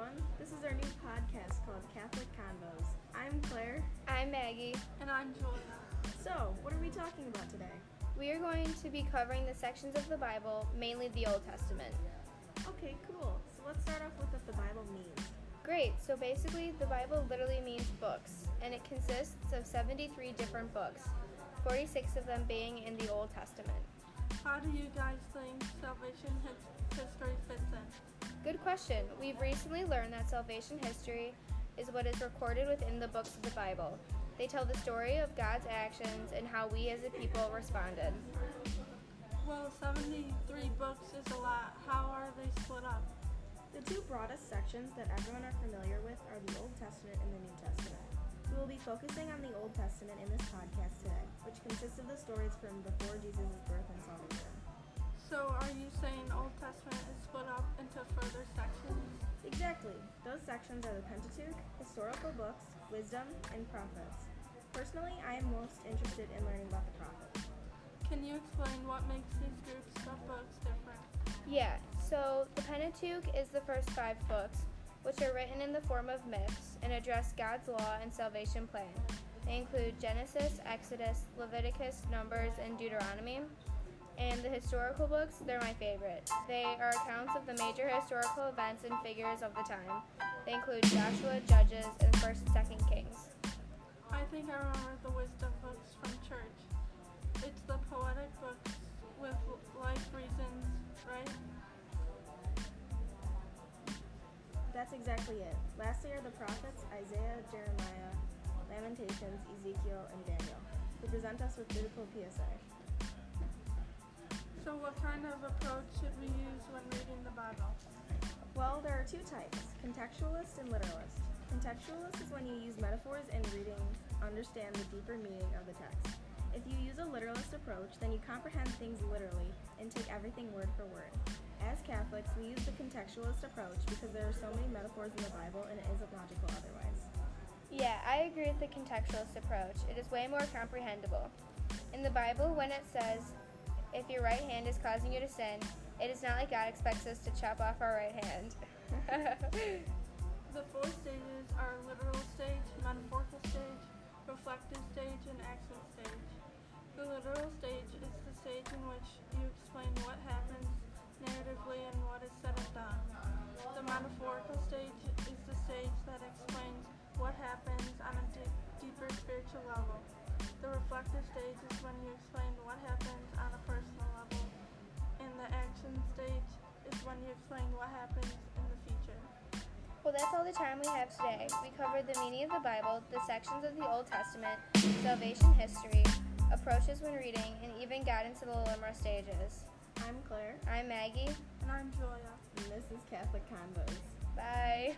our new podcast called Catholic Convos. I'm Claire. I'm Maggie. And I'm Julia. So, what are we talking about today? We are going to be covering the sections of the Bible, mainly the Old Testament. Okay, cool. So let's start off with what the Bible means. Great, so basically, the Bible literally means books, and it consists of 73 different books, 46 of them being in the Old Testament. How do you guys think salvation history fits in? Good question. We've recently learned that salvation history is what is recorded within the books of the Bible. They tell the story of God's actions and how we as a people responded. Well, 73 books is a lot. How are they split up? The two broadest sections that everyone are familiar with are the Old Testament and the New Testament. We will be focusing on the Old Testament in this podcast today, which consists of the stories from before Jesus' birth and salvation. So, are you saying Old Testament is split up into further sections? Exactly. Those sections are the Pentateuch, historical books, wisdom, and prophets. Personally, I am most interested in learning about the prophets. Can you explain what makes these groups of books different? Yeah, so the Pentateuch is the first five books, which are written in the form of myths and address God's law and salvation plan. They include Genesis, Exodus, Leviticus, Numbers, and Deuteronomy. And the historical books, they're my favorite. They are accounts of the major historical events and figures of the time. They include Joshua, Judges, and 1st and 2nd Kings. I think I remember the wisdom books from church. It's the poetic books with life reasons, right? That's exactly it. Lastly are the prophets Isaiah, Jeremiah, Lamentations, Ezekiel, and Daniel, who present us with biblical PSA. So, what kind of approach should we use when reading the Bible? Well, there are two types contextualist and literalist. Contextualist is when you use metaphors and reading understand the deeper meaning of the text. If you use a literalist approach, then you comprehend things literally and take everything word for word. As Catholics, we use the contextualist approach because there are so many metaphors in the Bible and it isn't logical otherwise. Yeah, I agree with the contextualist approach. It is way more comprehensible. In the Bible, when it says, if your right hand is causing you to sin, it is not like God expects us to chop off our right hand. The four stages are literal stage, metaphorical stage, reflective stage, and action stage. The literal stage is the stage in which you explain what happens narratively and what is said and done. The metaphorical stage is the stage that explains what happens on a deeper spiritual level. The reflective stage is when you explain what happens that's all the time we have today. We covered the meaning of the Bible, the sections of the Old Testament, salvation history, approaches when reading, and even got into the limerick stages. I'm Claire, I'm Maggie. And I'm Julia. and this is Catholic Convos. Bye.